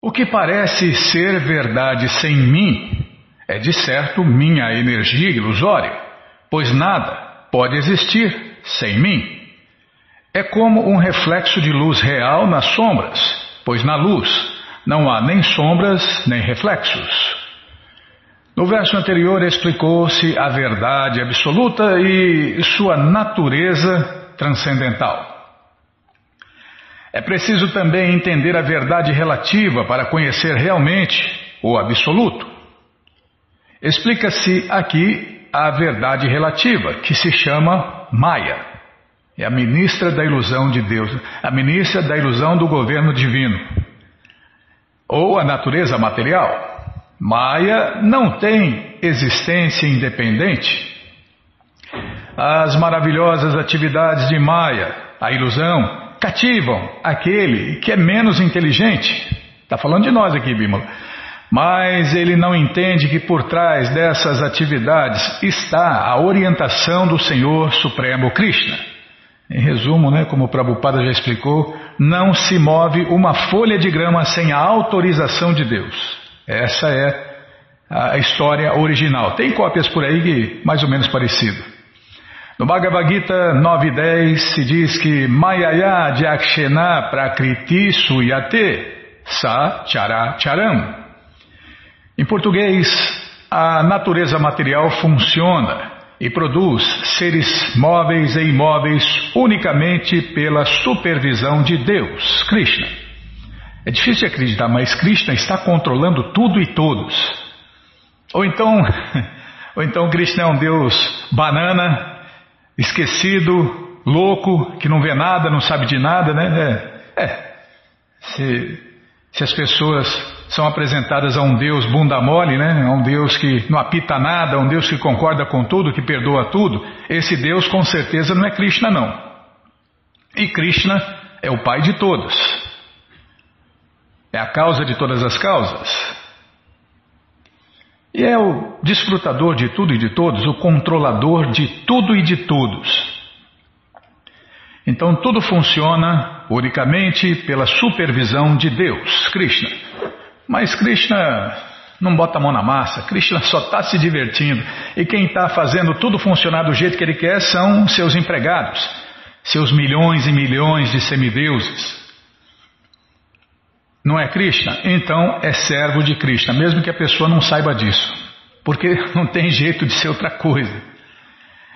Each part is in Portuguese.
O que parece ser verdade sem mim é de certo minha energia ilusória, pois nada pode existir sem mim. É como um reflexo de luz real nas sombras, pois na luz não há nem sombras nem reflexos. No verso anterior explicou-se a verdade absoluta e sua natureza transcendental. É preciso também entender a verdade relativa para conhecer realmente o absoluto. Explica-se aqui a verdade relativa, que se chama Maya. É a ministra da ilusão de Deus, a ministra da ilusão do governo divino, ou a natureza material. Maya não tem existência independente. As maravilhosas atividades de Maya, a ilusão, cativam aquele que é menos inteligente. Está falando de nós aqui, Bímola. Mas ele não entende que por trás dessas atividades está a orientação do Senhor Supremo Krishna. Em resumo, né, como o Prabhupada já explicou, não se move uma folha de grama sem a autorização de Deus. Essa é a história original. Tem cópias por aí que mais ou menos parecido. No Bhagavad Gita 9.10 se diz que Mayaya Jakshena Prakriti Suyate Sa Chara Charam. Em português, a natureza material funciona e produz seres móveis e imóveis unicamente pela supervisão de Deus, Krishna. É difícil de acreditar, mas Krishna está controlando tudo e todos. Ou então, ou então Krishna é um Deus banana, esquecido, louco, que não vê nada, não sabe de nada, né? É, é. Se, se as pessoas são apresentadas a um Deus bunda mole, né? A um Deus que não apita nada, a um Deus que concorda com tudo, que perdoa tudo, esse Deus com certeza não é Krishna, não. E Krishna é o pai de todos. É a causa de todas as causas. E é o desfrutador de tudo e de todos, o controlador de tudo e de todos. Então tudo funciona unicamente pela supervisão de Deus, Krishna. Mas Krishna não bota a mão na massa, Krishna só está se divertindo. E quem está fazendo tudo funcionar do jeito que ele quer são seus empregados, seus milhões e milhões de semideuses. Não é Krishna? Então é servo de Krishna, mesmo que a pessoa não saiba disso, porque não tem jeito de ser outra coisa.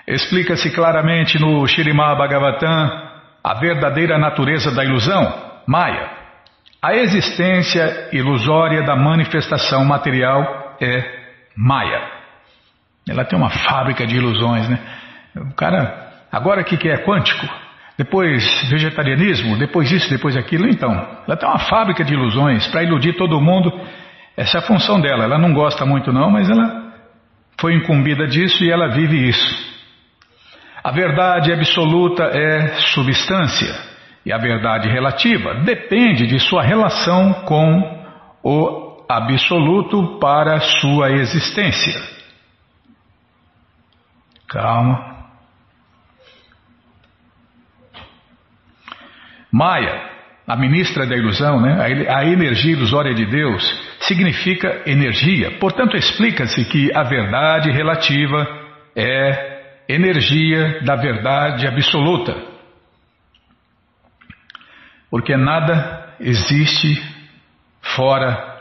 Explica-se claramente no Shirimá Bhagavatam a verdadeira natureza da ilusão, Maya. A existência ilusória da manifestação material é Maya. Ela tem uma fábrica de ilusões, né? O cara, agora o que é quântico? Depois vegetarianismo, depois isso, depois aquilo. Então, ela tem uma fábrica de ilusões para iludir todo mundo. Essa é a função dela. Ela não gosta muito, não, mas ela foi incumbida disso e ela vive isso. A verdade absoluta é substância e a verdade relativa depende de sua relação com o absoluto para sua existência. Calma. Maya, a ministra da ilusão, né? a energia ilusória de Deus, significa energia. Portanto, explica-se que a verdade relativa é energia da verdade absoluta. Porque nada existe fora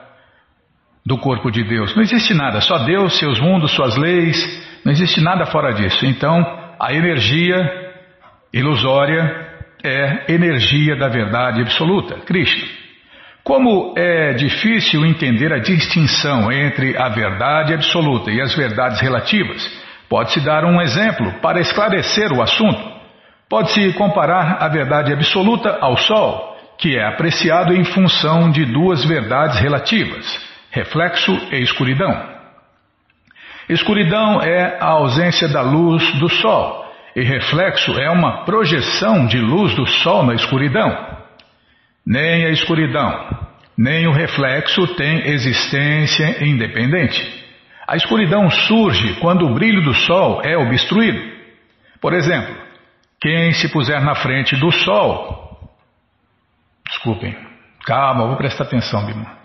do corpo de Deus. Não existe nada, só Deus, seus mundos, suas leis, não existe nada fora disso. Então, a energia ilusória é energia da verdade absoluta, Krishna. Como é difícil entender a distinção entre a verdade absoluta e as verdades relativas, pode-se dar um exemplo para esclarecer o assunto. Pode-se comparar a verdade absoluta ao Sol, que é apreciado em função de duas verdades relativas, reflexo e escuridão. Escuridão é a ausência da luz do Sol, e reflexo é uma projeção de luz do Sol na escuridão. Nem a escuridão, nem o reflexo têm existência independente. A escuridão surge quando o brilho do Sol é obstruído. Por exemplo, quem se puser na frente do Sol. Desculpem, calma, vou prestar atenção, Bima.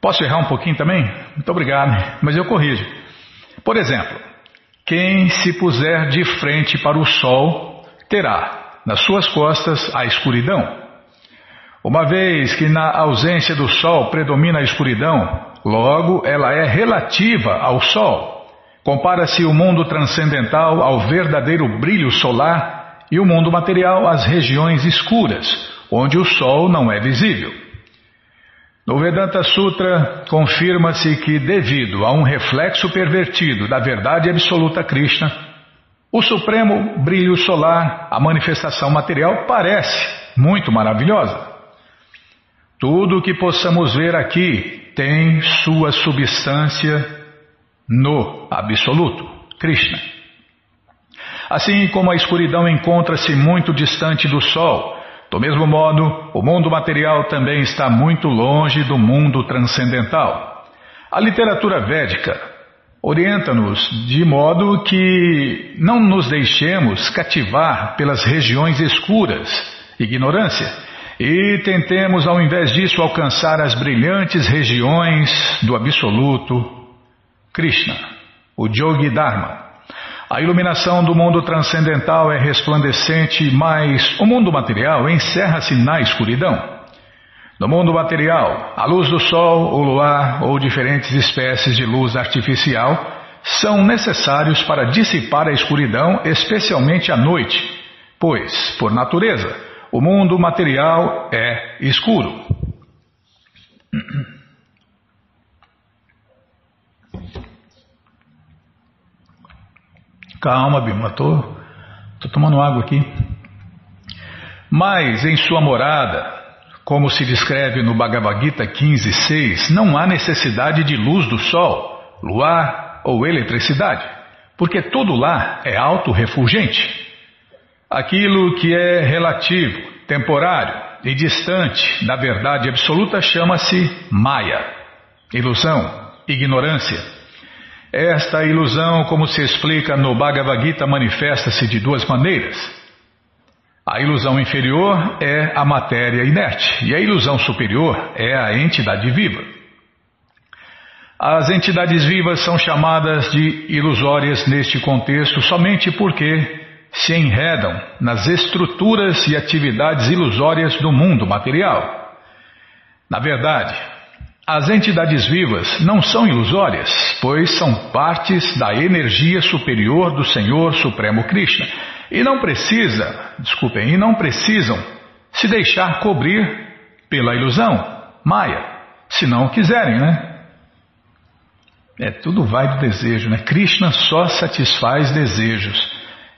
Posso errar um pouquinho também? Muito obrigado, mas eu corrijo. Por exemplo, quem se puser de frente para o sol terá nas suas costas a escuridão. Uma vez que na ausência do sol predomina a escuridão, logo ela é relativa ao sol. Compara-se o mundo transcendental ao verdadeiro brilho solar e o mundo material às regiões escuras, onde o sol não é visível. No Vedanta Sutra, confirma-se que, devido a um reflexo pervertido da verdade absoluta Krishna, o supremo brilho solar, a manifestação material, parece muito maravilhosa. Tudo o que possamos ver aqui tem sua substância no Absoluto, Krishna. Assim como a escuridão encontra-se muito distante do Sol, do mesmo modo, o mundo material também está muito longe do mundo transcendental. A literatura védica orienta-nos de modo que não nos deixemos cativar pelas regiões escuras, ignorância e tentemos, ao invés disso, alcançar as brilhantes regiões do Absoluto Krishna, o Yogi Dharma. A iluminação do mundo transcendental é resplandecente, mas o mundo material encerra-se na escuridão. No mundo material, a luz do sol, o luar ou diferentes espécies de luz artificial são necessários para dissipar a escuridão, especialmente à noite, pois, por natureza, o mundo material é escuro. Calma, Bima, tô, tô tomando água aqui. Mas em sua morada, como se descreve no Bhagavad Gita 15.6, não há necessidade de luz do sol, luar ou eletricidade, porque tudo lá é auto-refulgente. Aquilo que é relativo, temporário e distante da verdade absoluta chama-se Maya, ilusão, ignorância. Esta ilusão, como se explica no Bhagavad Gita, manifesta-se de duas maneiras. A ilusão inferior é a matéria inerte e a ilusão superior é a entidade viva. As entidades vivas são chamadas de ilusórias neste contexto somente porque se enredam nas estruturas e atividades ilusórias do mundo material. Na verdade, as entidades vivas não são ilusórias, pois são partes da energia superior do Senhor Supremo Krishna e não precisa, desculpem, e não precisam se deixar cobrir pela ilusão, Maya, se não quiserem, né? É, tudo vai do desejo, né? Krishna só satisfaz desejos.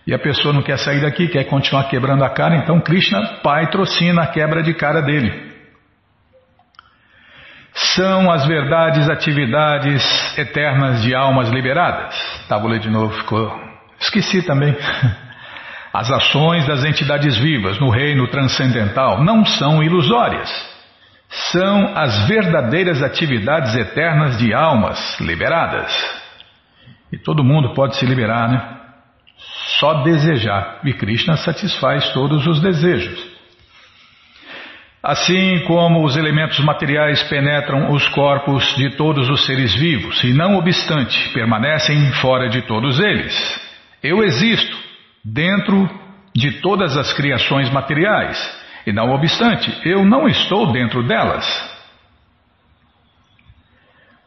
E a pessoa não quer sair daqui, quer continuar quebrando a cara, então Krishna patrocina a quebra de cara dele. São as verdades, atividades eternas de almas liberadas. Tá, vou ler de novo, ficou. Esqueci também. As ações das entidades vivas no reino transcendental não são ilusórias. São as verdadeiras atividades eternas de almas liberadas. E todo mundo pode se liberar, né? Só desejar. E Krishna satisfaz todos os desejos. Assim como os elementos materiais penetram os corpos de todos os seres vivos e, não obstante, permanecem fora de todos eles. Eu existo dentro de todas as criações materiais e, não obstante, eu não estou dentro delas.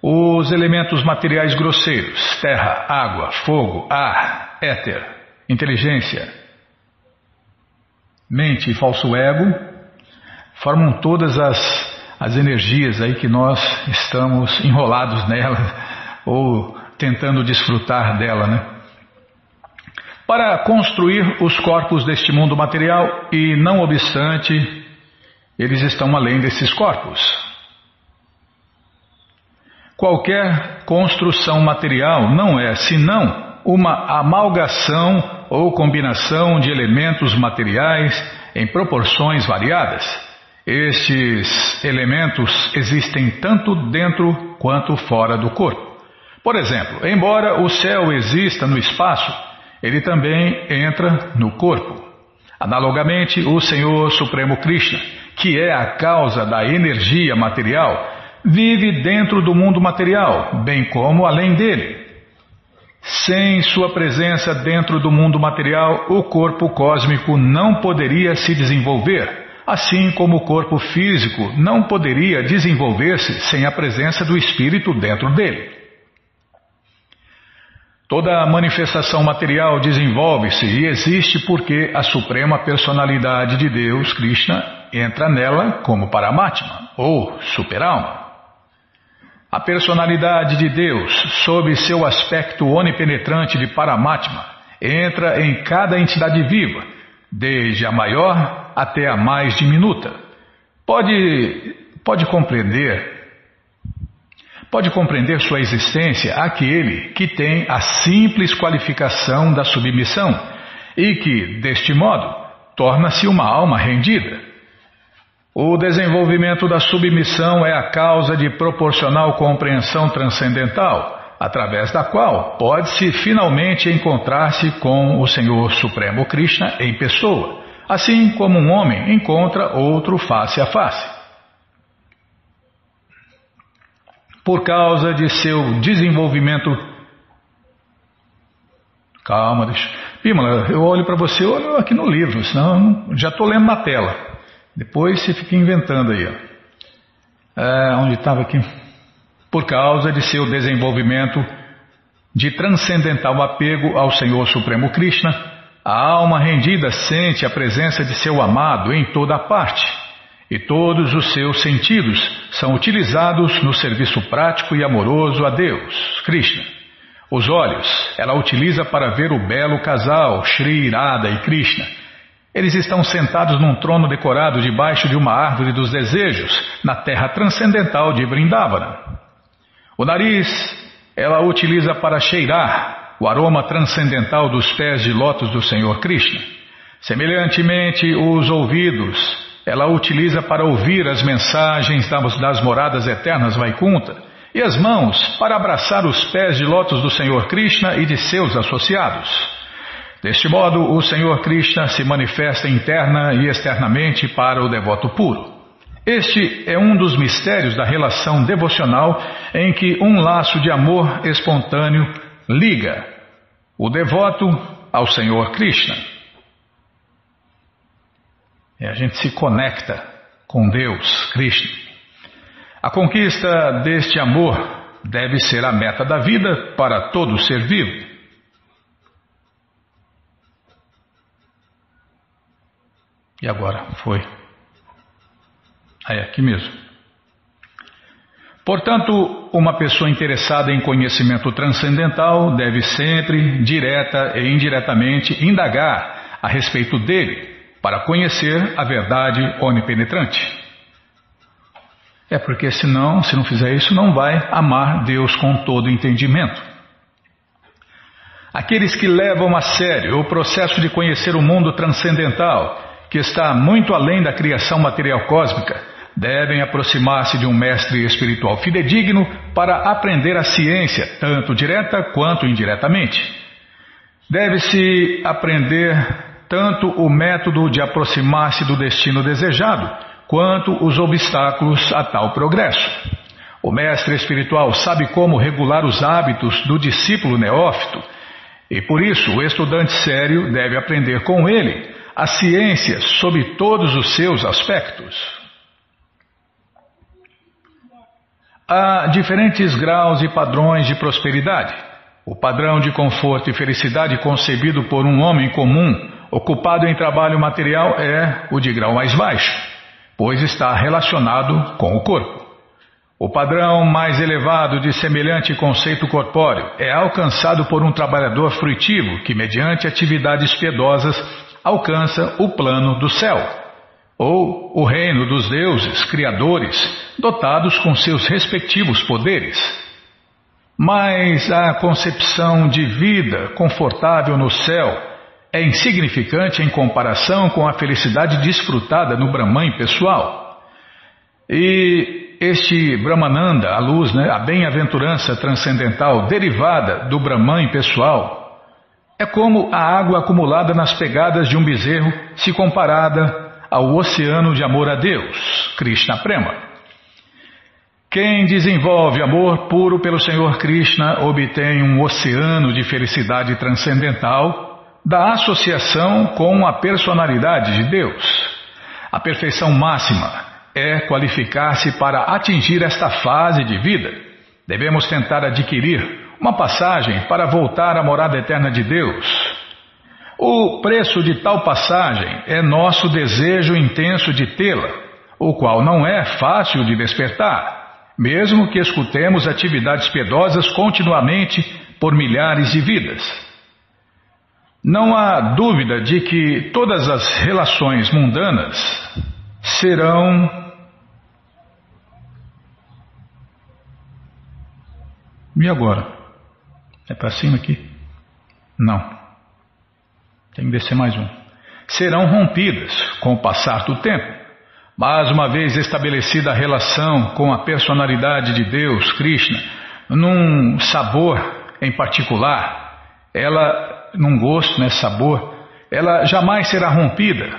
Os elementos materiais grosseiros, terra, água, fogo, ar, éter, inteligência, mente e falso ego formam todas as, as energias aí que nós estamos enrolados nela ou tentando desfrutar dela, né? Para construir os corpos deste mundo material e, não obstante, eles estão além desses corpos. Qualquer construção material não é senão uma amalgação ou combinação de elementos materiais em proporções variadas. Estes elementos existem tanto dentro quanto fora do corpo. Por exemplo, embora o céu exista no espaço, ele também entra no corpo. Analogamente, o Senhor Supremo Krishna, que é a causa da energia material, vive dentro do mundo material, bem como além dele. Sem sua presença dentro do mundo material, o corpo cósmico não poderia se desenvolver, assim como o corpo físico não poderia desenvolver-se sem a presença do espírito dentro dele. Toda manifestação material desenvolve-se e existe porque a suprema personalidade de Deus, Krishna, entra nela como Paramatma, ou superalma. A personalidade de Deus, sob seu aspecto onipenetrante de Paramatma, entra em cada entidade viva, desde a maior até a mais diminuta. Pode, pode compreender pode compreender sua existência aquele que tem a simples qualificação da submissão e que, deste modo, torna-se uma alma rendida. O desenvolvimento da submissão é a causa de proporcional compreensão transcendental, através da qual pode-se finalmente encontrar-se com o Senhor Supremo Krishna em pessoa, assim como um homem encontra outro face a face. por causa de seu desenvolvimento. Calma, deixa. Bímola, eu olho para você, eu olho aqui no livro, senão já estou lendo na tela. Depois você fica inventando aí. Ó. É, onde estava aqui? Por causa de seu desenvolvimento de transcendental apego ao Senhor Supremo Krishna, a alma rendida sente a presença de seu amado em toda parte e todos os seus sentidos são utilizados no serviço prático e amoroso a Deus, Krishna. Os olhos ela utiliza para ver o belo casal, Sri Radha e Krishna. Eles estão sentados num trono decorado debaixo de uma árvore dos desejos, na terra transcendental de Vrindavana. O nariz ela utiliza para cheirar o aroma transcendental dos pés de lótus do Senhor Krishna. Semelhantemente, os ouvidos ela utiliza para ouvir as mensagens das moradas eternas Vaikunta e as mãos para abraçar os pés de lótus do Senhor Krishna e de seus associados. Deste modo, o Senhor Krishna se manifesta interna e externamente para o devoto puro. Este é um dos mistérios da relação devocional em que um laço de amor espontâneo liga o devoto ao Senhor Krishna. E a gente se conecta com Deus, Cristo. A conquista deste amor deve ser a meta da vida para todo ser vivo. E agora foi. Aí, aqui mesmo. Portanto, uma pessoa interessada em conhecimento transcendental deve sempre, direta e indiretamente, indagar a respeito dele para conhecer a verdade onipenetrante. É porque senão, se não fizer isso, não vai amar Deus com todo entendimento. Aqueles que levam a sério o processo de conhecer o mundo transcendental, que está muito além da criação material cósmica, devem aproximar-se de um mestre espiritual fidedigno para aprender a ciência, tanto direta quanto indiretamente. Deve-se aprender tanto o método de aproximar-se do destino desejado, quanto os obstáculos a tal progresso. O mestre espiritual sabe como regular os hábitos do discípulo neófito, e por isso o estudante sério deve aprender com ele a ciência sob todos os seus aspectos. Há diferentes graus e padrões de prosperidade. O padrão de conforto e felicidade concebido por um homem comum ocupado em trabalho material é o de grau mais baixo, pois está relacionado com o corpo. O padrão mais elevado de semelhante conceito corpóreo é alcançado por um trabalhador fruitivo que, mediante atividades piedosas, alcança o plano do céu, ou o reino dos deuses, criadores, dotados com seus respectivos poderes. Mas a concepção de vida confortável no céu é insignificante em comparação com a felicidade desfrutada no Brahman pessoal. E este Brahmananda, a luz, né, a bem-aventurança transcendental derivada do Brahman pessoal, é como a água acumulada nas pegadas de um bezerro se comparada ao oceano de amor a Deus, Krishna Prema. Quem desenvolve amor puro pelo Senhor Krishna obtém um oceano de felicidade transcendental da associação com a personalidade de Deus. A perfeição máxima é qualificar-se para atingir esta fase de vida. Devemos tentar adquirir uma passagem para voltar à morada eterna de Deus. O preço de tal passagem é nosso desejo intenso de tê-la, o qual não é fácil de despertar mesmo que escutemos atividades piedosas continuamente por milhares de vidas. Não há dúvida de que todas as relações mundanas serão E agora? É para cima aqui? Não. Tem que descer mais um. Serão rompidas com o passar do tempo. Mas uma vez estabelecida a relação com a personalidade de Deus, Krishna, num sabor em particular, ela, num gosto, né, sabor, ela jamais será rompida,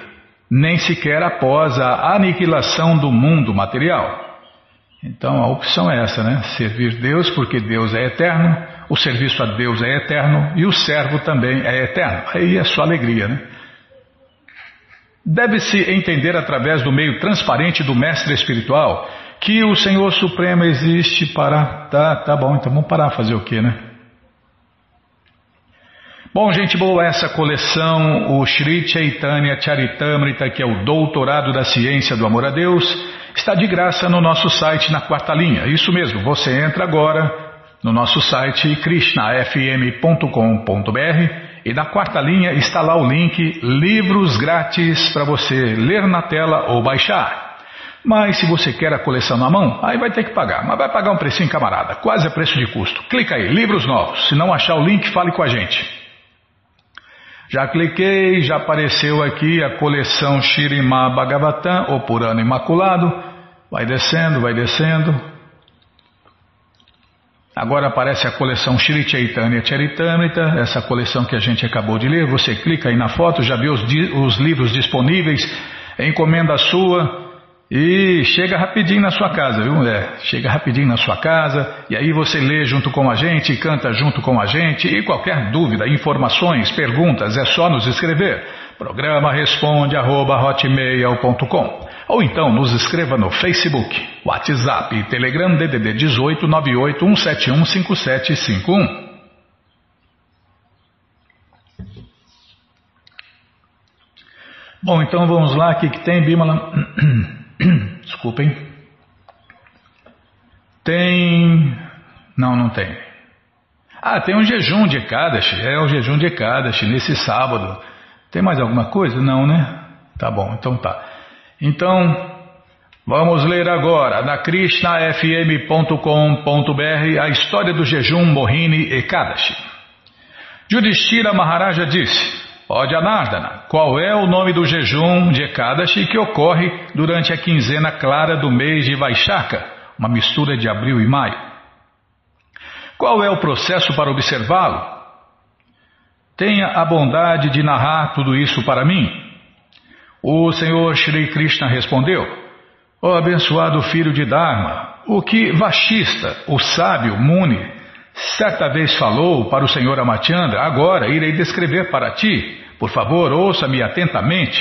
nem sequer após a aniquilação do mundo material. Então a opção é essa, né? Servir Deus porque Deus é eterno, o serviço a Deus é eterno e o servo também é eterno. Aí é só alegria, né? Deve-se entender através do meio transparente do mestre espiritual que o Senhor Supremo existe para. Tá, tá bom, então vamos parar fazer o quê, né? Bom, gente boa, essa coleção, o Sri Chaitanya Charitamrita, que é o Doutorado da Ciência do Amor a Deus, está de graça no nosso site na quarta linha. Isso mesmo, você entra agora no nosso site krishnafm.com.br e na quarta linha está lá o link Livros Grátis para você ler na tela ou baixar. Mas se você quer a coleção na mão, aí vai ter que pagar. Mas vai pagar um precinho, camarada, quase a preço de custo. Clica aí, livros novos. Se não achar o link, fale com a gente. Já cliquei, já apareceu aqui a coleção Shirimá Bhagavatam, ou Purana Imaculado. Vai descendo, vai descendo. Agora aparece a coleção Shri Chaitanya Charitamrita, essa coleção que a gente acabou de ler. Você clica aí na foto, já vê os, os livros disponíveis, encomenda sua e chega rapidinho na sua casa, viu? É, chega rapidinho na sua casa e aí você lê junto com a gente, canta junto com a gente e qualquer dúvida, informações, perguntas, é só nos escrever. Programa responde arroba ou então nos escreva no Facebook, WhatsApp e Telegram DDD 18 98 171 5751. Bom, então vamos lá, o que, que tem, Bimala? Desculpem. Tem. Não, não tem. Ah, tem um jejum de Ekadashi, é o jejum de Ekadashi nesse sábado. Tem mais alguma coisa? Não, né? Tá bom, então tá. Então, vamos ler agora na krishnafm.com.br a história do jejum Mohini Ekadashi. Judishira Maharaja disse: Ó Janardana, qual é o nome do jejum de Ekadashi que ocorre durante a quinzena clara do mês de Vaishaka, uma mistura de abril e maio? Qual é o processo para observá-lo? Tenha a bondade de narrar tudo isso para mim. O Senhor Shri Krishna respondeu: Ó abençoado filho de Dharma, o que Vashista, o sábio Muni, certa vez falou para o Senhor Amachandra, agora irei descrever para ti. Por favor, ouça-me atentamente.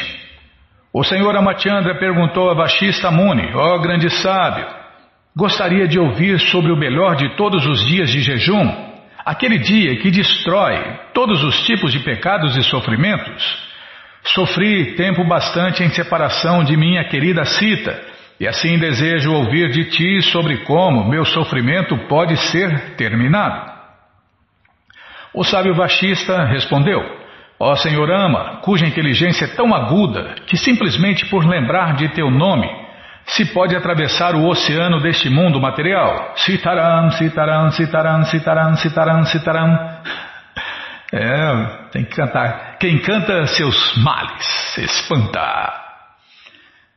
O Senhor Amachandra perguntou a Vashista Muni: Ó oh, grande sábio, gostaria de ouvir sobre o melhor de todos os dias de jejum, aquele dia que destrói todos os tipos de pecados e sofrimentos? Sofri tempo bastante em separação de minha querida Cita, e assim desejo ouvir de ti sobre como meu sofrimento pode ser terminado. O sábio Vashista respondeu: Ó Senhor Ama, cuja inteligência é tão aguda que simplesmente por lembrar de teu nome se pode atravessar o oceano deste mundo material. Sitaram, Sitaram, Sitaram, Sitaram, Sitaram, Sitaram. É, tem que cantar. Quem canta seus males espanta.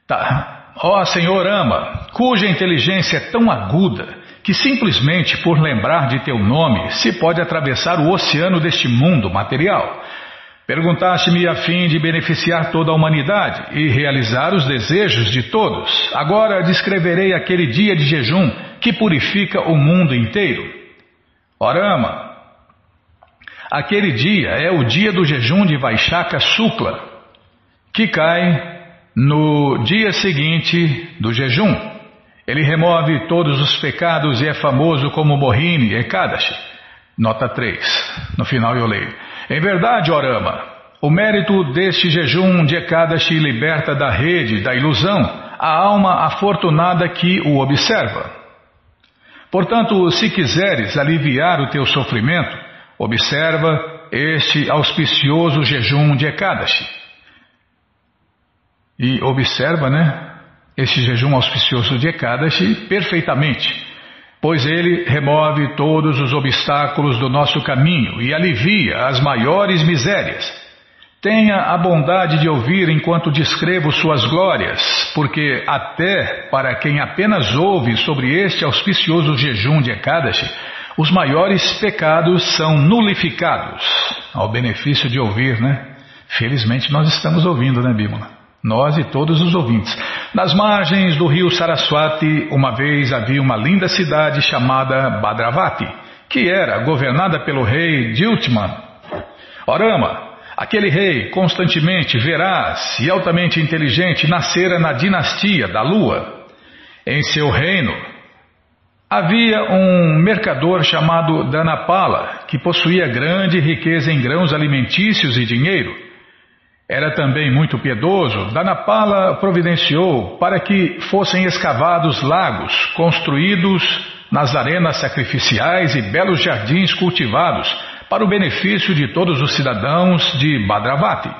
Tá. Ó Senhor ama, cuja inteligência é tão aguda que simplesmente por lembrar de teu nome se pode atravessar o oceano deste mundo material. Perguntaste-me a fim de beneficiar toda a humanidade e realizar os desejos de todos. Agora descreverei aquele dia de jejum que purifica o mundo inteiro. Orama, aquele dia é o dia do jejum de Vaishaka Sukla, que cai no dia seguinte do jejum. Ele remove todos os pecados e é famoso como Mohini Ekadashi. Nota 3. No final eu leio. Em verdade, Orama, o mérito deste jejum de Ekadashi liberta da rede, da ilusão, a alma afortunada que o observa. Portanto, se quiseres aliviar o teu sofrimento, observa este auspicioso jejum de Ekadashi. E observa, né, este jejum auspicioso de Ekadashi perfeitamente pois ele remove todos os obstáculos do nosso caminho e alivia as maiores misérias. Tenha a bondade de ouvir enquanto descrevo suas glórias, porque até para quem apenas ouve sobre este auspicioso jejum de Ekadashi, os maiores pecados são nulificados. Ao benefício de ouvir, né? Felizmente nós estamos ouvindo, né, Bímola? Nós e todos os ouvintes. Nas margens do rio Saraswati, uma vez havia uma linda cidade chamada Badravati, que era governada pelo rei Diltman. Orama, aquele rei constantemente veraz e altamente inteligente, nascera na dinastia da lua. Em seu reino havia um mercador chamado Danapala, que possuía grande riqueza em grãos alimentícios e dinheiro. Era também muito piedoso, Danapala providenciou para que fossem escavados lagos, construídos nas arenas sacrificiais e belos jardins cultivados para o benefício de todos os cidadãos de Badravati.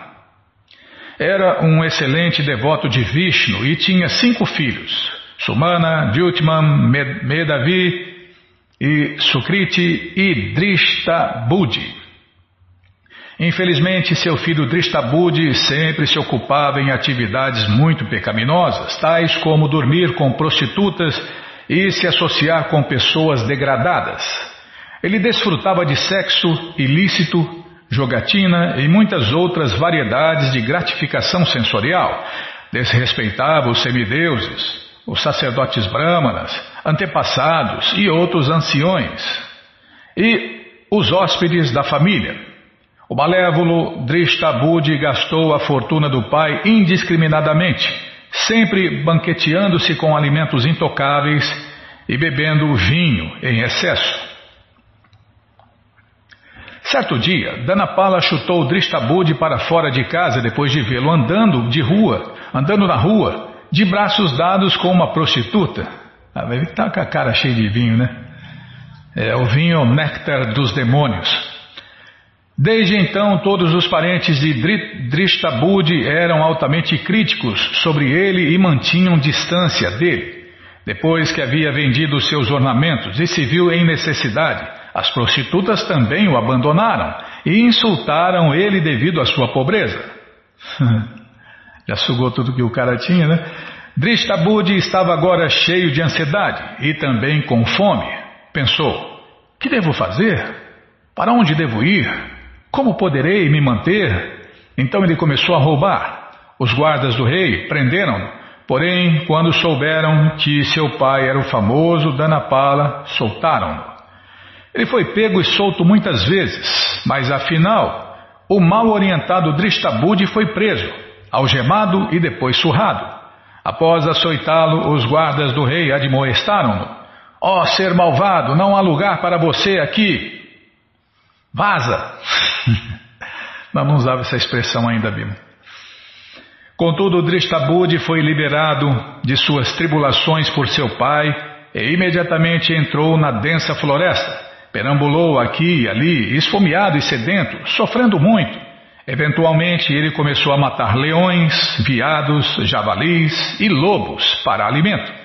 Era um excelente devoto de Vishnu e tinha cinco filhos: Sumana, Dyutman, Medavi e Sukriti e Drishta Budi. Infelizmente, seu filho Dristabudi sempre se ocupava em atividades muito pecaminosas, tais como dormir com prostitutas e se associar com pessoas degradadas. Ele desfrutava de sexo ilícito, jogatina e muitas outras variedades de gratificação sensorial. Desrespeitava os semideuses, os sacerdotes brâmanas, antepassados e outros anciões, e os hóspedes da família. O malévolo Drishtabudi gastou a fortuna do pai indiscriminadamente, sempre banqueteando-se com alimentos intocáveis e bebendo vinho em excesso. Certo dia, Danapala chutou Drishtabudi para fora de casa depois de vê-lo andando de rua, andando na rua, de braços dados com uma prostituta. Ah, ele está com a cara cheia de vinho, né? É o vinho néctar dos demônios. Desde então, todos os parentes de Drishtabudi eram altamente críticos sobre ele e mantinham distância dele. Depois que havia vendido seus ornamentos e se viu em necessidade, as prostitutas também o abandonaram e insultaram ele devido à sua pobreza. Já sugou tudo que o cara tinha, né? Drishtabudi estava agora cheio de ansiedade e também com fome. Pensou: que devo fazer? Para onde devo ir? Como poderei me manter? Então ele começou a roubar. Os guardas do rei prenderam-no. Porém, quando souberam que seu pai era o famoso Danapala, soltaram-no. Ele foi pego e solto muitas vezes, mas afinal, o mal orientado Drishtabudi foi preso, algemado e depois surrado. Após açoitá-lo, os guardas do rei admoestaram-no. Ó oh, ser malvado, não há lugar para você aqui. Vaza! Mas não usava essa expressão ainda, Bima. Contudo, Drishtabudi foi liberado de suas tribulações por seu pai e imediatamente entrou na densa floresta. Perambulou aqui e ali, esfomeado e sedento, sofrendo muito. Eventualmente, ele começou a matar leões, viados, javalis e lobos para alimento.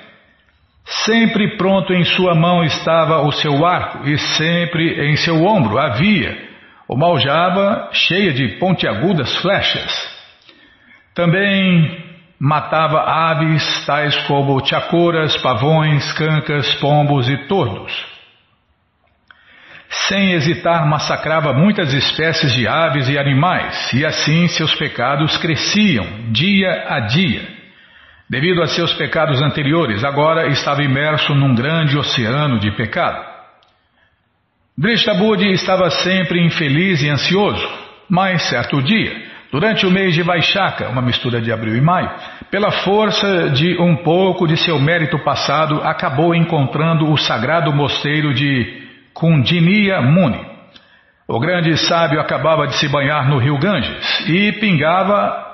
Sempre pronto em sua mão estava o seu arco e sempre em seu ombro havia uma aljava cheia de pontiagudas flechas. Também matava aves tais como chacoras, pavões, cancas, pombos e tordos. Sem hesitar, massacrava muitas espécies de aves e animais, e assim seus pecados cresciam dia a dia. Devido a seus pecados anteriores, agora estava imerso num grande oceano de pecado. Drishtabudi estava sempre infeliz e ansioso, mas certo dia, durante o mês de Vaishaka, uma mistura de abril e maio, pela força de um pouco de seu mérito passado, acabou encontrando o sagrado mosteiro de Kundinia Muni. O grande sábio acabava de se banhar no rio Ganges e pingava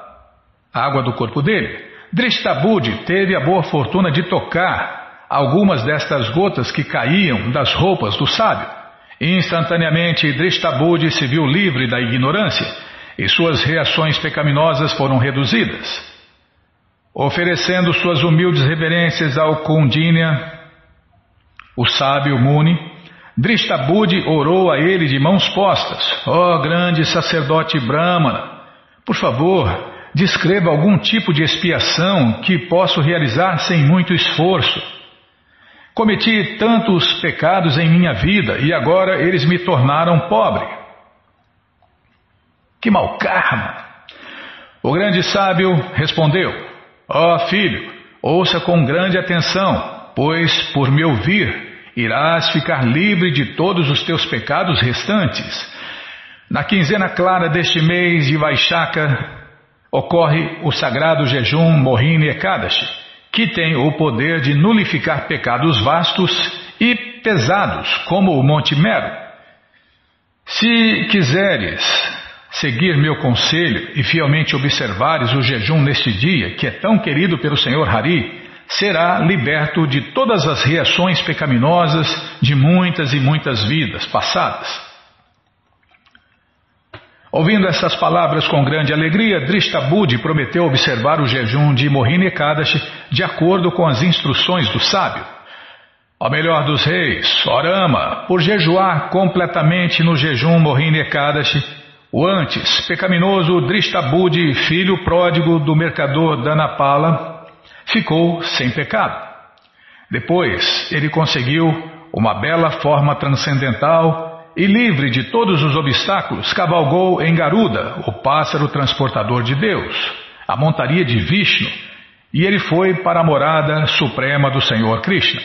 água do corpo dele. Drishtabudi teve a boa fortuna de tocar algumas destas gotas que caíam das roupas do sábio. Instantaneamente, Drishtabudi se viu livre da ignorância e suas reações pecaminosas foram reduzidas. Oferecendo suas humildes reverências ao Kundinya, o sábio Muni, Drishtabudi orou a ele de mãos postas: Ó oh, grande sacerdote Brahmana, por favor, Descreva algum tipo de expiação que posso realizar sem muito esforço. Cometi tantos pecados em minha vida e agora eles me tornaram pobre. Que mau karma! O grande sábio respondeu: Ó oh, filho, ouça com grande atenção, pois por me ouvir irás ficar livre de todos os teus pecados restantes. Na quinzena clara deste mês de Vaishaka, ocorre o sagrado jejum Mohini Ekadashi, que tem o poder de nulificar pecados vastos e pesados, como o Monte Mero. Se quiseres seguir meu conselho e fielmente observares o jejum neste dia, que é tão querido pelo Senhor Hari, será liberto de todas as reações pecaminosas de muitas e muitas vidas passadas. Ouvindo essas palavras com grande alegria, Drishtabudi prometeu observar o jejum de Mohini Ekadashi de acordo com as instruções do sábio. Ó melhor dos reis, Orama, por jejuar completamente no jejum Mohini Ekadashi, o antes pecaminoso Drishtabudi, filho pródigo do mercador Danapala, ficou sem pecado. Depois, ele conseguiu uma bela forma transcendental e livre de todos os obstáculos, cavalgou em Garuda, o pássaro transportador de Deus, a montaria de Vishnu, e ele foi para a morada suprema do Senhor Krishna.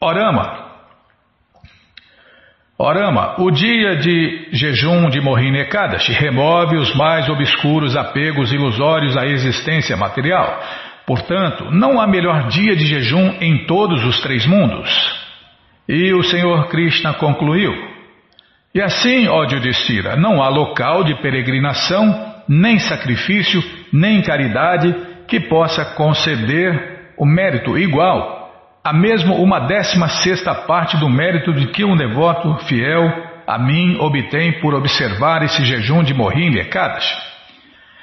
Orama. Orama, o dia de jejum de Ekadashi remove os mais obscuros apegos ilusórios à existência material. Portanto, não há melhor dia de jejum em todos os três mundos. E o Senhor Krishna concluiu: E assim, ó Judistira, não há local de peregrinação, nem sacrifício, nem caridade que possa conceder o mérito igual a mesmo uma décima sexta parte do mérito de que um devoto fiel a mim obtém por observar esse jejum de Ekadashi.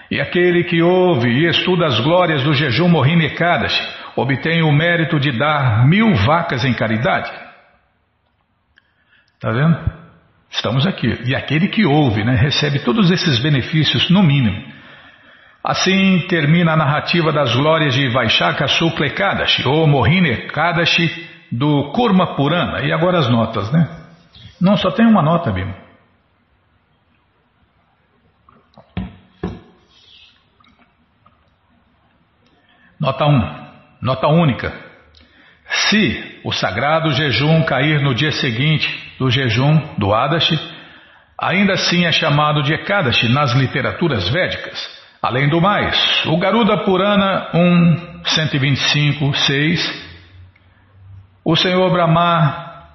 E aquele que ouve e estuda as glórias do jejum Mohini Ekadashi obtém o mérito de dar mil vacas em caridade. Está vendo? Estamos aqui. E aquele que ouve, né, recebe todos esses benefícios, no mínimo. Assim termina a narrativa das glórias de Vaishaka Sukla Ekadashi, ou Mohini Ekadashi, do Kurma Purana. E agora as notas, né? Não, só tem uma nota, Bima. Nota 1. Nota única. Se o sagrado jejum cair no dia seguinte do jejum do Adashi, ainda assim é chamado de Ekadashi nas literaturas védicas. Além do mais, o Garuda Purana 1, 125, 6, o Senhor Brahma,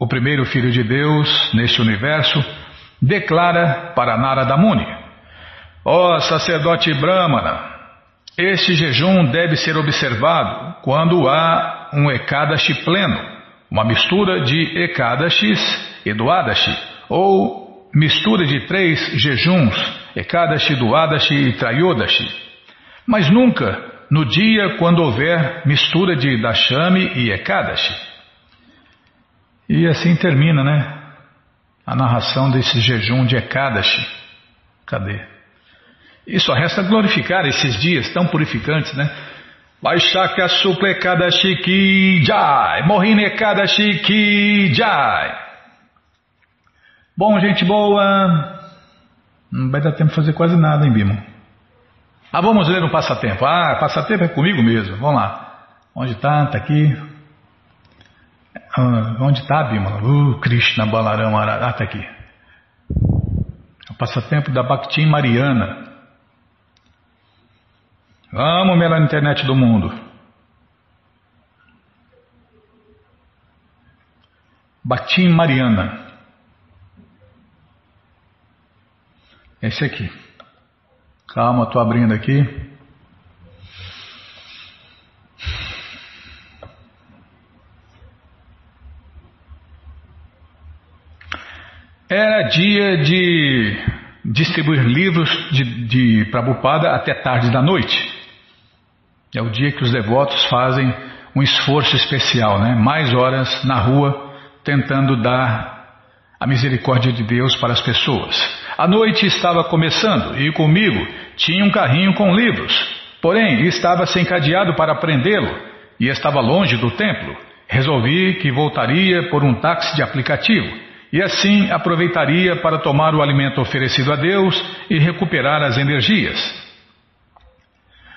o primeiro filho de Deus neste universo, declara para Narada Muni: Ó oh, sacerdote Brahmana, este jejum deve ser observado quando há um Ekadashi pleno, uma mistura de Ekadashis e Duadashi, ou mistura de três jejuns, Ekadashi, Duadashi e Trayodashi. Mas nunca no dia quando houver mistura de Dashami e Ekadashi. E assim termina, né? A narração desse jejum de Ekadashi. Cadê? E só resta glorificar esses dias tão purificantes, né? Vaishaka Supla Ekadashi Ki Jai. Mohini Ekadashi Jai. Bom, gente boa. Não vai dar tempo de fazer quase nada, hein, Bimo? Ah, vamos ler um passatempo. Ah, passatempo é comigo mesmo. Vamos lá. Onde está? Está aqui. Ah, onde está, Bima? Uh, Krishna Balaram Ah, está aqui. O passatempo da Bhakti Mariana. Vamos na internet do mundo. Bhakti Mariana. Esse aqui. Calma, estou abrindo aqui. Era dia de distribuir livros de, de Prabhupada até tarde da noite. É o dia que os devotos fazem um esforço especial, né? mais horas na rua tentando dar a misericórdia de Deus para as pessoas. A noite estava começando e comigo tinha um carrinho com livros, porém estava sem cadeado para prendê-lo e estava longe do templo. Resolvi que voltaria por um táxi de aplicativo e assim aproveitaria para tomar o alimento oferecido a Deus e recuperar as energias.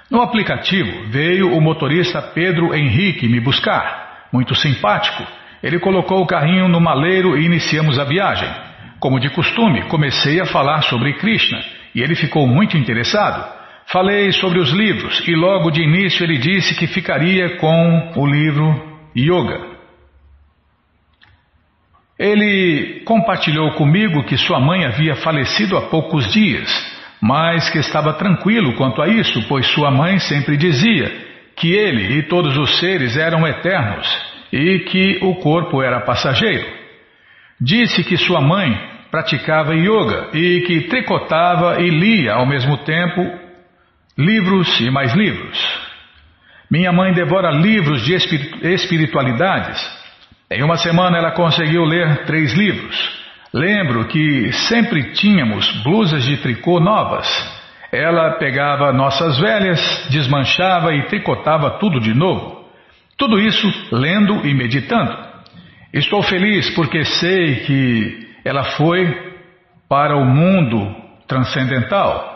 No aplicativo veio o motorista Pedro Henrique me buscar, muito simpático. Ele colocou o carrinho no maleiro e iniciamos a viagem. Como de costume, comecei a falar sobre Krishna e ele ficou muito interessado. Falei sobre os livros e logo de início ele disse que ficaria com o livro Yoga. Ele compartilhou comigo que sua mãe havia falecido há poucos dias, mas que estava tranquilo quanto a isso, pois sua mãe sempre dizia que ele e todos os seres eram eternos e que o corpo era passageiro. Disse que sua mãe praticava yoga e que tricotava e lia ao mesmo tempo livros e mais livros. Minha mãe devora livros de espiritualidades em uma semana ela conseguiu ler três livros. Lembro que sempre tínhamos blusas de tricô novas. Ela pegava nossas velhas, desmanchava e tricotava tudo de novo. Tudo isso lendo e meditando. Estou feliz porque sei que ela foi para o mundo transcendental.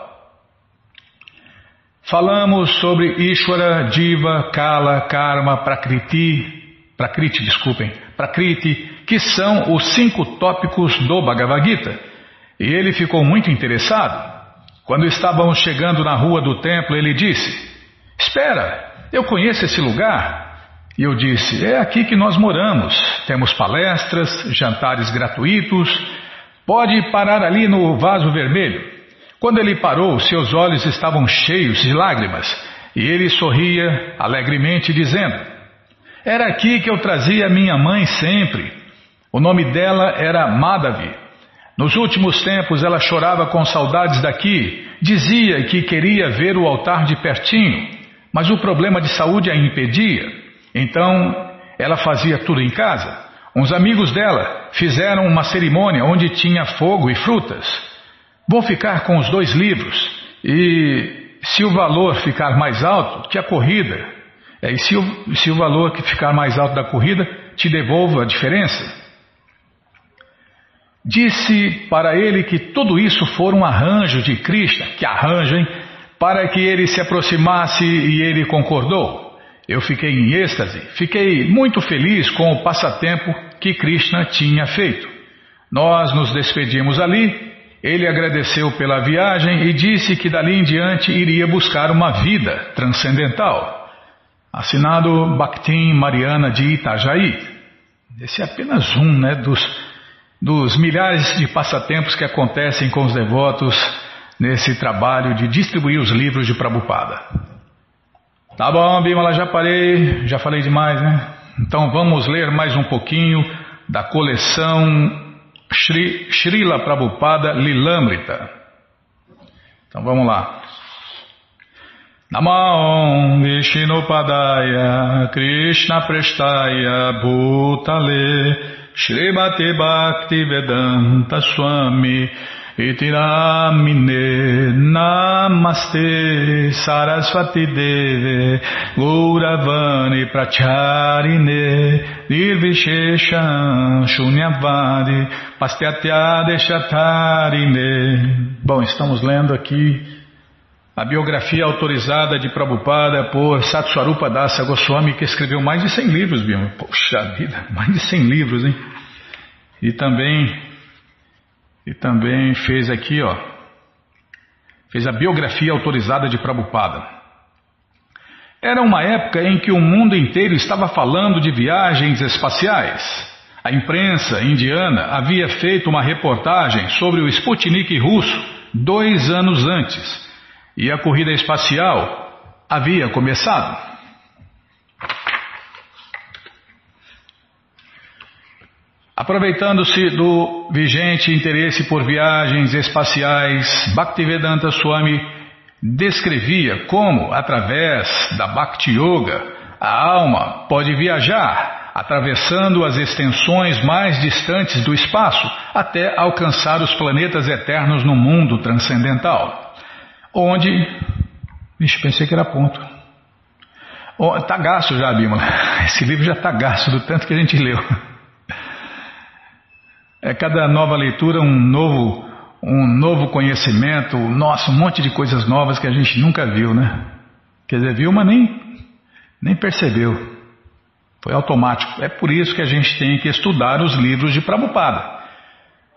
Falamos sobre Ishwara, Diva, Kala, Karma, Prakriti, Prakriti, desculpem, Prakriti, que são os cinco tópicos do Bhagavad Gita. E ele ficou muito interessado. Quando estávamos chegando na rua do templo, ele disse: Espera, eu conheço esse lugar. E eu disse: É aqui que nós moramos. Temos palestras, jantares gratuitos. Pode parar ali no vaso vermelho. Quando ele parou, seus olhos estavam cheios de lágrimas e ele sorria alegremente, dizendo: era aqui que eu trazia minha mãe sempre. O nome dela era Madhavi. Nos últimos tempos ela chorava com saudades daqui, dizia que queria ver o altar de pertinho, mas o problema de saúde a impedia. Então ela fazia tudo em casa. Uns amigos dela fizeram uma cerimônia onde tinha fogo e frutas. Vou ficar com os dois livros e, se o valor ficar mais alto que a corrida, é, e se o, se o valor que ficar mais alto da corrida te devolva a diferença? Disse para ele que tudo isso for um arranjo de Krishna, que arranjo, hein? Para que ele se aproximasse e ele concordou. Eu fiquei em êxtase, fiquei muito feliz com o passatempo que Krishna tinha feito. Nós nos despedimos ali, ele agradeceu pela viagem e disse que dali em diante iria buscar uma vida transcendental. Assinado Bactim Mariana de Itajaí. Esse é apenas um né, dos, dos milhares de passatempos que acontecem com os devotos nesse trabalho de distribuir os livros de Prabhupada. Tá bom, Bimala, já parei, já falei demais, né? Então vamos ler mais um pouquinho da coleção Shri, Srila Prabhupada Lilamrita. Então vamos lá. Namaon Vishnupadaya Krishna Prestaya Bhutale Srimati Bhakti Vedanta Swami Itiramine Namaste Sarasvati Deve Gauravani Pracharine Nirvishesha Shunyavadi Pastyatya Deshatarine Bom, estamos lendo aqui a biografia autorizada de Prabhupada por Satswarupa Dasa Goswami, que escreveu mais de 100 livros, Bima. Poxa vida, mais de 100 livros, hein? E também, e também fez aqui, ó, fez a biografia autorizada de Prabhupada. Era uma época em que o mundo inteiro estava falando de viagens espaciais. A imprensa indiana havia feito uma reportagem sobre o Sputnik russo dois anos antes e a corrida espacial havia começado. Aproveitando-se do vigente interesse por viagens espaciais, Bhaktivedanta Swami descrevia como, através da Bhakti Yoga, a alma pode viajar, atravessando as extensões mais distantes do espaço até alcançar os planetas eternos no mundo transcendental onde. Vixe, pensei que era ponto. Está gasto já, Bímola. Esse livro já está gasto do tanto que a gente leu. É cada nova leitura um novo, um novo conhecimento, nossa, um monte de coisas novas que a gente nunca viu, né? Quer dizer, viu, mas nem, nem percebeu. Foi automático. É por isso que a gente tem que estudar os livros de Prabhupada.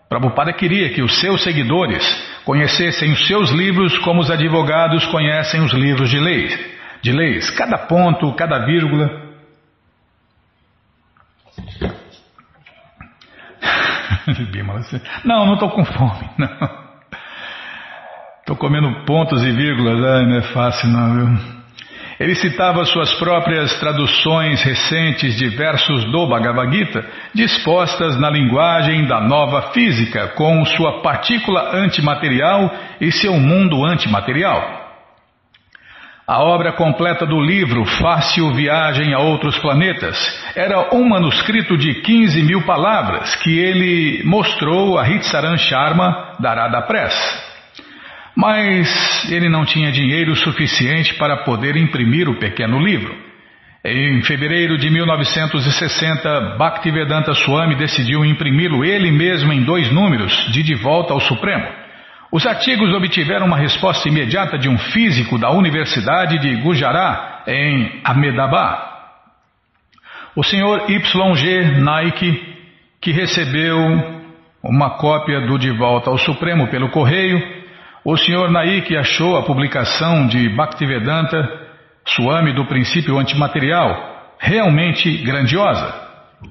Prabhupada queria que os seus seguidores conhecessem os seus livros como os advogados conhecem os livros de leis. De leis, cada ponto, cada vírgula. Não, não estou com fome, não. Estou comendo pontos e vírgulas, não é fácil não, viu? Ele citava suas próprias traduções recentes de versos do Bhagavad Gita, dispostas na linguagem da nova física, com sua partícula antimaterial e seu mundo antimaterial. A obra completa do livro Fácil Viagem a Outros Planetas era um manuscrito de 15 mil palavras que ele mostrou a Hitsaran Sharma da Radha Press. Mas ele não tinha dinheiro suficiente para poder imprimir o pequeno livro. Em fevereiro de 1960, Bhaktivedanta Swami decidiu imprimi-lo ele mesmo em dois números, de De Volta ao Supremo. Os artigos obtiveram uma resposta imediata de um físico da Universidade de Gujarat, em Ahmedabad. O senhor Y.G. Naik, que recebeu uma cópia do De Volta ao Supremo pelo correio, o Sr. Naik achou a publicação de Bhaktivedanta Swami do princípio antimaterial realmente grandiosa.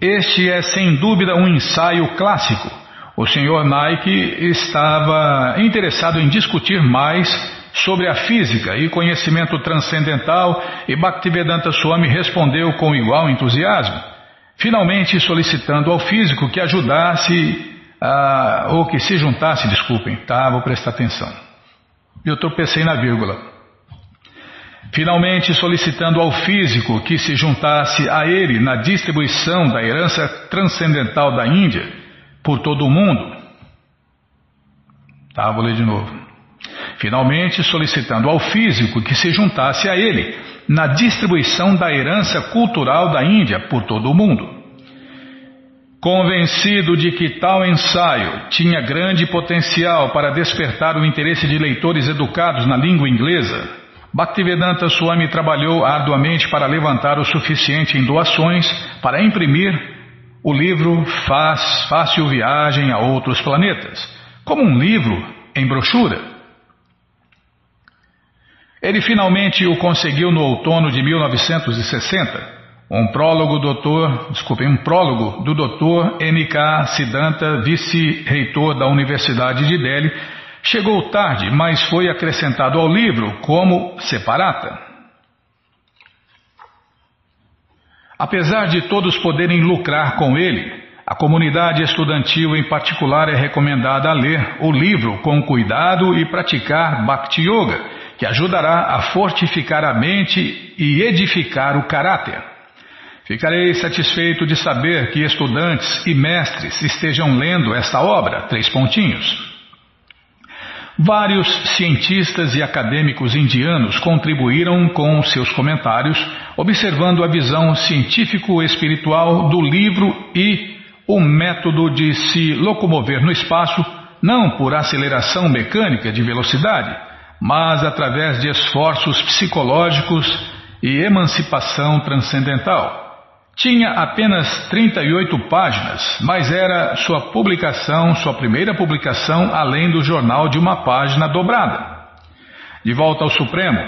Este é sem dúvida um ensaio clássico. O Sr. Naik estava interessado em discutir mais sobre a física e conhecimento transcendental e Bhaktivedanta Swami respondeu com igual entusiasmo, finalmente solicitando ao físico que ajudasse ah, ou que se juntasse, desculpem, tá? Vou prestar atenção. Eu tropecei na vírgula. Finalmente solicitando ao físico que se juntasse a ele na distribuição da herança transcendental da Índia por todo o mundo. Tá, vou ler de novo. Finalmente solicitando ao físico que se juntasse a ele na distribuição da herança cultural da Índia por todo o mundo. Convencido de que tal ensaio tinha grande potencial para despertar o interesse de leitores educados na língua inglesa, Bhaktivedanta Swami trabalhou arduamente para levantar o suficiente em doações para imprimir o livro Faz Fácil Viagem a Outros Planetas, como um livro em brochura. Ele finalmente o conseguiu no outono de 1960 um prólogo, doutor, desculpem, um prólogo do Dr. N.K. Siddhanta, vice-reitor da Universidade de Delhi, chegou tarde, mas foi acrescentado ao livro como separata. Apesar de todos poderem lucrar com ele, a comunidade estudantil em particular é recomendada a ler o livro com cuidado e praticar Bhakti Yoga, que ajudará a fortificar a mente e edificar o caráter. Ficarei satisfeito de saber que estudantes e mestres estejam lendo esta obra. Três pontinhos. Vários cientistas e acadêmicos indianos contribuíram com seus comentários, observando a visão científico-espiritual do livro e o método de se locomover no espaço, não por aceleração mecânica de velocidade, mas através de esforços psicológicos e emancipação transcendental. Tinha apenas 38 páginas, mas era sua publicação, sua primeira publicação, além do jornal de uma página dobrada. De volta ao Supremo,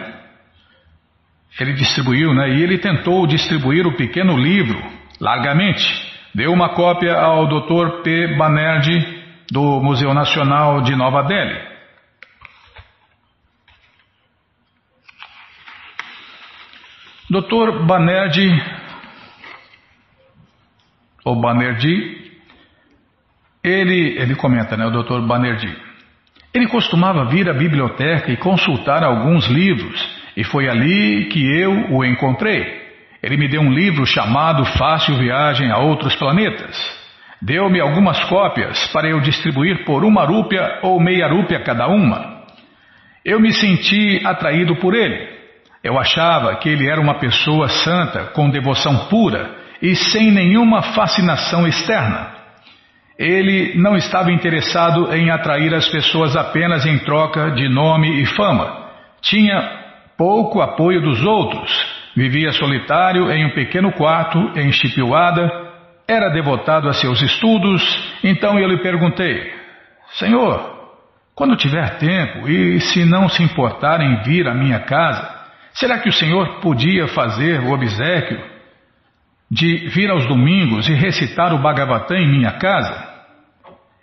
ele distribuiu, né? E ele tentou distribuir o pequeno livro largamente. Deu uma cópia ao Dr. P. Banerjee do Museu Nacional de Nova Delhi. Dr. Banerjee, ou Banerjee, ele, ele comenta, né, o Dr. Banerjee, ele costumava vir à biblioteca e consultar alguns livros, e foi ali que eu o encontrei. Ele me deu um livro chamado Fácil Viagem a Outros Planetas. Deu-me algumas cópias para eu distribuir por uma rúpia ou meia rúpia cada uma. Eu me senti atraído por ele. Eu achava que ele era uma pessoa santa, com devoção pura e sem nenhuma fascinação externa. Ele não estava interessado em atrair as pessoas apenas em troca de nome e fama. Tinha pouco apoio dos outros. Vivia solitário em um pequeno quarto em Chipiuada era devotado a seus estudos, então eu lhe perguntei: Senhor, quando tiver tempo e se não se importar em vir à minha casa, será que o Senhor podia fazer o obsequio de vir aos domingos e recitar o Bhagavatam em minha casa?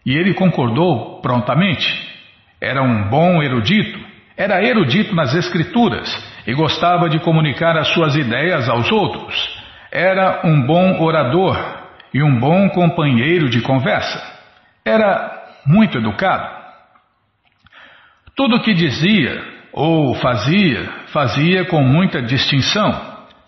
E ele concordou prontamente. Era um bom erudito, era erudito nas Escrituras e gostava de comunicar as suas ideias aos outros. Era um bom orador e um bom companheiro de conversa. Era muito educado. Tudo o que dizia ou fazia, fazia com muita distinção.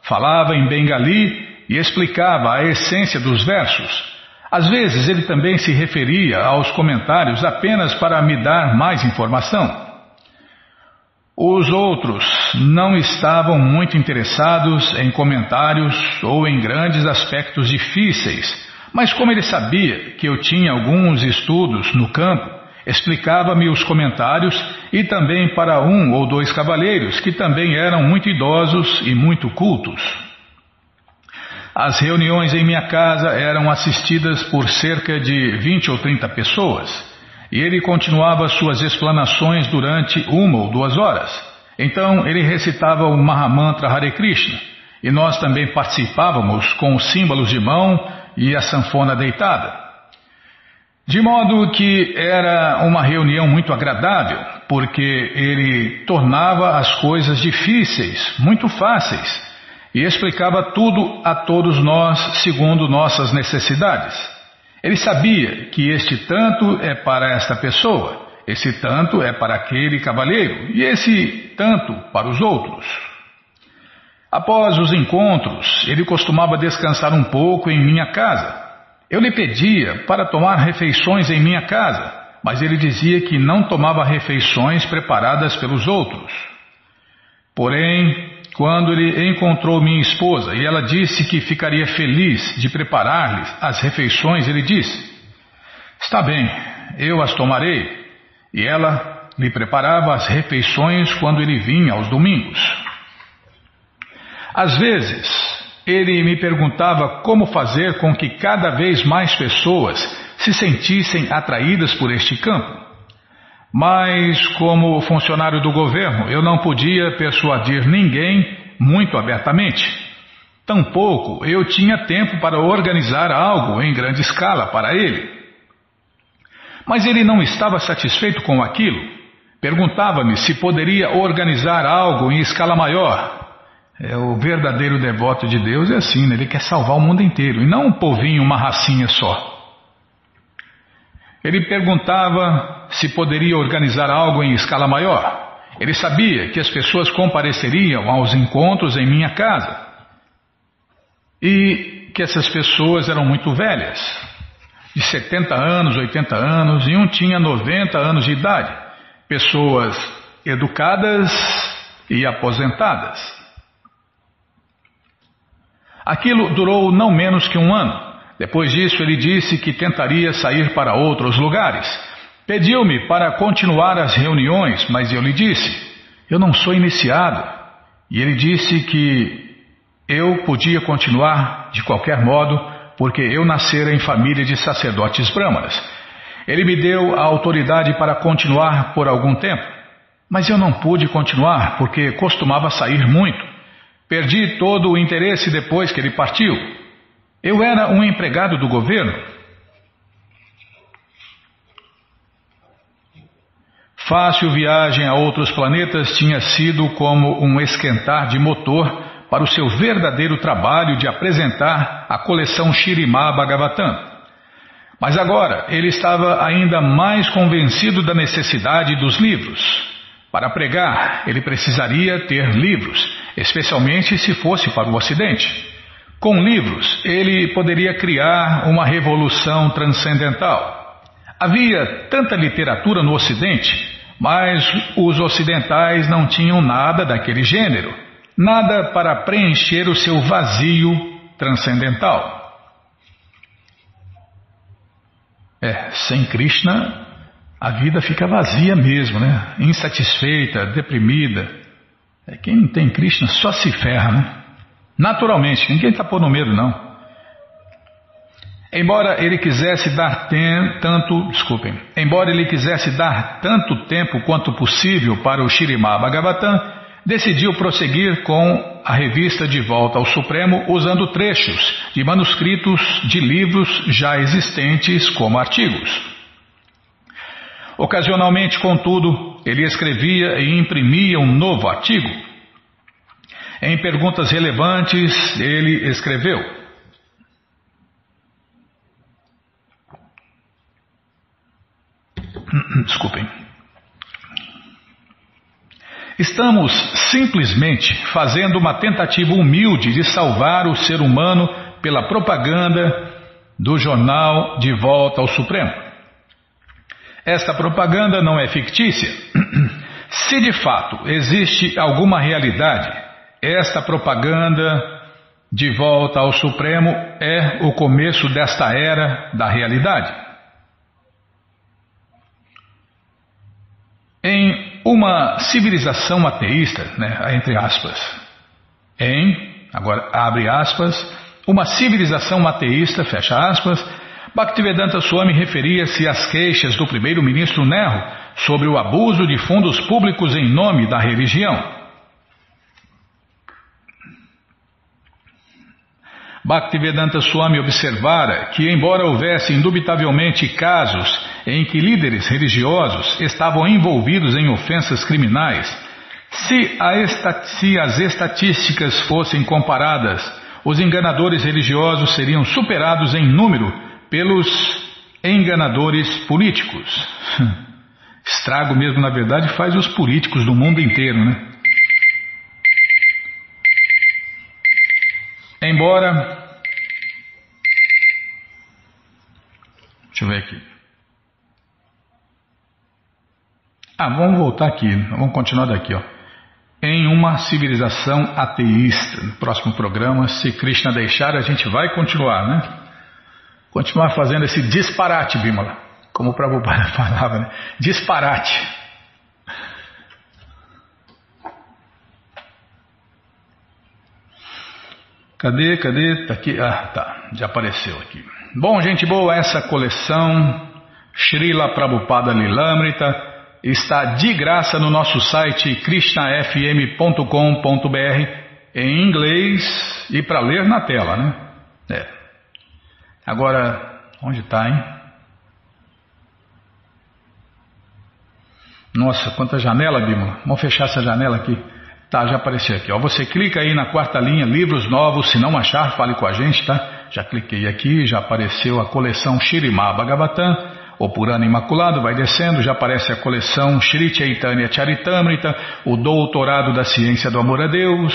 Falava em bengali e explicava a essência dos versos. Às vezes ele também se referia aos comentários apenas para me dar mais informação. Os outros não estavam muito interessados em comentários ou em grandes aspectos difíceis, mas como ele sabia que eu tinha alguns estudos no campo, explicava-me os comentários e também para um ou dois cavalheiros que também eram muito idosos e muito cultos. As reuniões em minha casa eram assistidas por cerca de 20 ou 30 pessoas. E ele continuava suas explanações durante uma ou duas horas. Então ele recitava o Mahamantra Hare Krishna, e nós também participávamos com os símbolos de mão e a sanfona deitada. De modo que era uma reunião muito agradável, porque ele tornava as coisas difíceis muito fáceis e explicava tudo a todos nós segundo nossas necessidades. Ele sabia que este tanto é para esta pessoa, esse tanto é para aquele cavalheiro e esse tanto para os outros. Após os encontros, ele costumava descansar um pouco em minha casa. Eu lhe pedia para tomar refeições em minha casa, mas ele dizia que não tomava refeições preparadas pelos outros. Porém, quando ele encontrou minha esposa e ela disse que ficaria feliz de preparar-lhes as refeições, ele disse: Está bem, eu as tomarei. E ela lhe preparava as refeições quando ele vinha aos domingos. Às vezes, ele me perguntava como fazer com que cada vez mais pessoas se sentissem atraídas por este campo. Mas, como funcionário do governo, eu não podia persuadir ninguém muito abertamente. Tampouco eu tinha tempo para organizar algo em grande escala para ele. Mas ele não estava satisfeito com aquilo. Perguntava-me se poderia organizar algo em escala maior. É, o verdadeiro devoto de Deus é assim, né? ele quer salvar o mundo inteiro e não um povinho, uma racinha só. Ele perguntava se poderia organizar algo em escala maior. Ele sabia que as pessoas compareceriam aos encontros em minha casa e que essas pessoas eram muito velhas, de 70 anos, 80 anos, e um tinha 90 anos de idade, pessoas educadas e aposentadas. Aquilo durou não menos que um ano. Depois disso, ele disse que tentaria sair para outros lugares. Pediu-me para continuar as reuniões, mas eu lhe disse: Eu não sou iniciado. E ele disse que eu podia continuar de qualquer modo, porque eu nascera em família de sacerdotes brâmanas. Ele me deu a autoridade para continuar por algum tempo, mas eu não pude continuar porque costumava sair muito. Perdi todo o interesse depois que ele partiu. Eu era um empregado do governo. Fácil viagem a outros planetas tinha sido como um esquentar de motor para o seu verdadeiro trabalho de apresentar a coleção Shirimá Bhagavatam. Mas agora ele estava ainda mais convencido da necessidade dos livros. Para pregar, ele precisaria ter livros, especialmente se fosse para o Ocidente. Com livros, ele poderia criar uma revolução transcendental. Havia tanta literatura no Ocidente, mas os ocidentais não tinham nada daquele gênero, nada para preencher o seu vazio transcendental. É, sem Krishna, a vida fica vazia mesmo, né? Insatisfeita, deprimida. É, quem não tem Krishna só se ferra, né? Naturalmente, ninguém está pondo medo, não. Embora ele quisesse dar tem, tanto, desculpem, embora ele quisesse dar tanto tempo quanto possível para o Shirimá Bhagavatam, decidiu prosseguir com a revista De Volta ao Supremo usando trechos de manuscritos de livros já existentes como artigos. Ocasionalmente, contudo, ele escrevia e imprimia um novo artigo, em perguntas relevantes, ele escreveu: Desculpem. Estamos simplesmente fazendo uma tentativa humilde de salvar o ser humano pela propaganda do jornal De Volta ao Supremo. Esta propaganda não é fictícia. Se de fato existe alguma realidade esta propaganda de volta ao Supremo é o começo desta era da realidade. Em uma civilização ateísta, né, entre aspas, em, agora abre aspas, uma civilização ateísta, fecha aspas, Bhaktivedanta Swami referia-se às queixas do primeiro-ministro Nehru sobre o abuso de fundos públicos em nome da religião. Bhaktivedanta Swami observara que, embora houvesse indubitavelmente casos em que líderes religiosos estavam envolvidos em ofensas criminais, se, se as estatísticas fossem comparadas, os enganadores religiosos seriam superados em número pelos enganadores políticos. Estrago mesmo, na verdade, faz os políticos do mundo inteiro, né? Embora. Deixa eu ver aqui. Ah, vamos voltar aqui. Vamos continuar daqui, ó. Em uma civilização ateísta. No próximo programa, se Krishna deixar, a gente vai continuar, né? Continuar fazendo esse disparate, Bimala. Como o Prabhupada falava, né? Disparate. Cadê, cadê? Tá aqui. Ah, tá. Já apareceu aqui. Bom, gente boa, essa coleção Srila Prabhupada Lilamrita está de graça no nosso site krishnafm.com.br em inglês e para ler na tela, né? É. Agora, onde está, hein? Nossa, quanta janela, Bima. Vamos fechar essa janela aqui. Tá, já apareceu aqui. Ó, você clica aí na quarta linha, livros novos. Se não achar, fale com a gente, tá? Já cliquei aqui, já apareceu a coleção Shirimá Bhagavatam, o Purana Imaculado, vai descendo, já aparece a coleção Shri Chaitanya Charitamrita, o Doutorado da Ciência do Amor a Deus.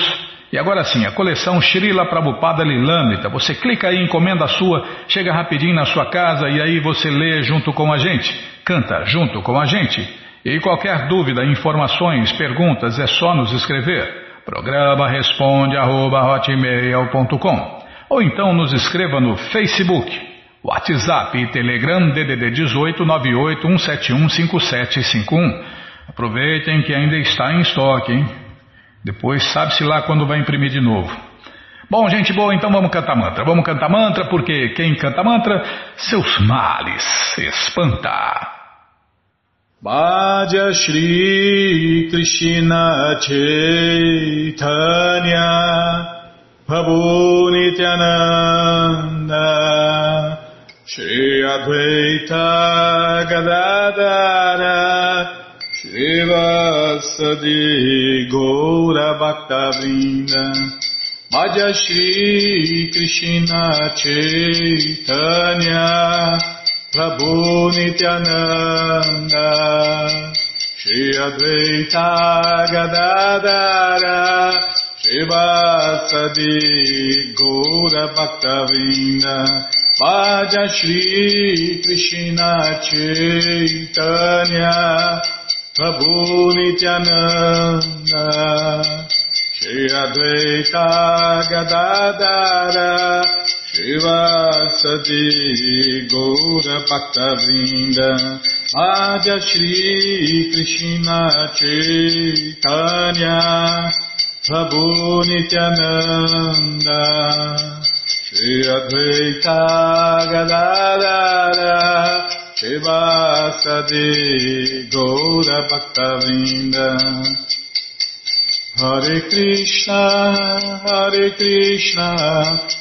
E agora sim, a coleção Srila Prabhupada Lilamrita. Você clica aí, encomenda a sua, chega rapidinho na sua casa e aí você lê junto com a gente, canta junto com a gente. E qualquer dúvida, informações, perguntas, é só nos escrever. Programa responde arroba, ou então nos escreva no Facebook, WhatsApp e Telegram DDD 18 98 171 5751. Aproveitem que ainda está em estoque, hein? Depois sabe-se lá quando vai imprimir de novo. Bom, gente boa, então vamos cantar mantra. Vamos cantar mantra porque quem canta mantra, seus males espanta. Bhaja Shri Krishna Chaitanya Prabhu Nityananda Shri Advaita Gadadara Shri Vasadi Gaura Bhaktavinda Bhaja Shri Krishna Chaitanya Prabhu Nityananda, Shri Advaita Gadadara, Shivasadi Gaura Bhaktavinda, vaja Shri Krishna Chaitanya, Prabhu Nityananda, Shri Advaita Gadadara, Shiva Gaura Bhakta Vrinda Adya Shri Krishna Chaitanya Prabhu Nityananda Shri Advaita Gadadara Shiva Gaura Bhakta Vrinda Hare Krishna, Hare Krishna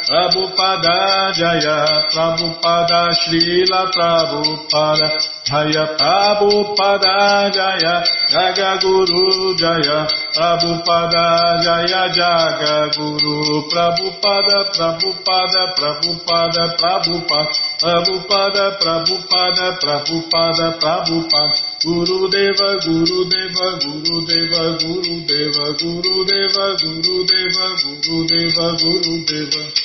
Prabhupada Jaya Prabhupada Srila Prabhupada Jaya Prabhupada Jaya Jaga Guru Jaya Prabhupada Jaya Jaga Guru Prabhupada Prabhupada Prabhupada Prabhupada Prabhupada Prabhupada Prabhupada Prabhupada Guru Deva Guru Deva Guru Deva Guru Deva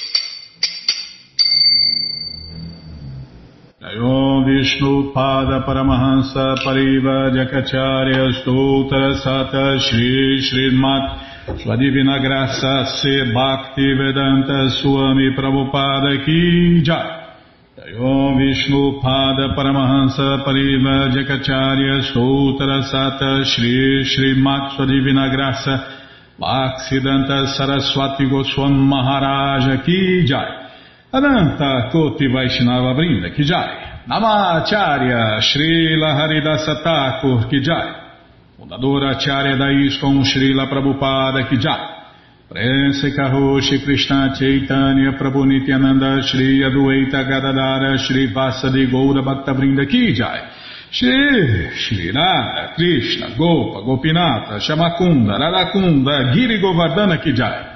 Om Vishnu Pada Paramahansa Pariva Jakacharya Stoutra Sata Shri Srimat Sua Divina Graça Se Bhakti Vedanta Swami Prabhupada Ki Jai. Om Vishnu Pada Paramahansa Pariva Jakacharya Stoutra Sata Shri Srimat Sua Divina Graça Bhakti Danta Saraswati Goswam Maharaja Ki Jai. Ananta Koti Vaishnava Brinda Kijai, Namacharya Srila Haridasa Thakur Kijai, Fundadora Acharya da Srila Prabhupada Kijai, Prense Karoshi Krishna Chaitanya Prabhu Nityananda Shri Adueita Gadadara Shri Vasadi Goura Bhakta Brinda Kijai, Shri Shri Nada Krishna Gopa Gopinata Shamakunda Radakunda Giri Govardhana Kijai,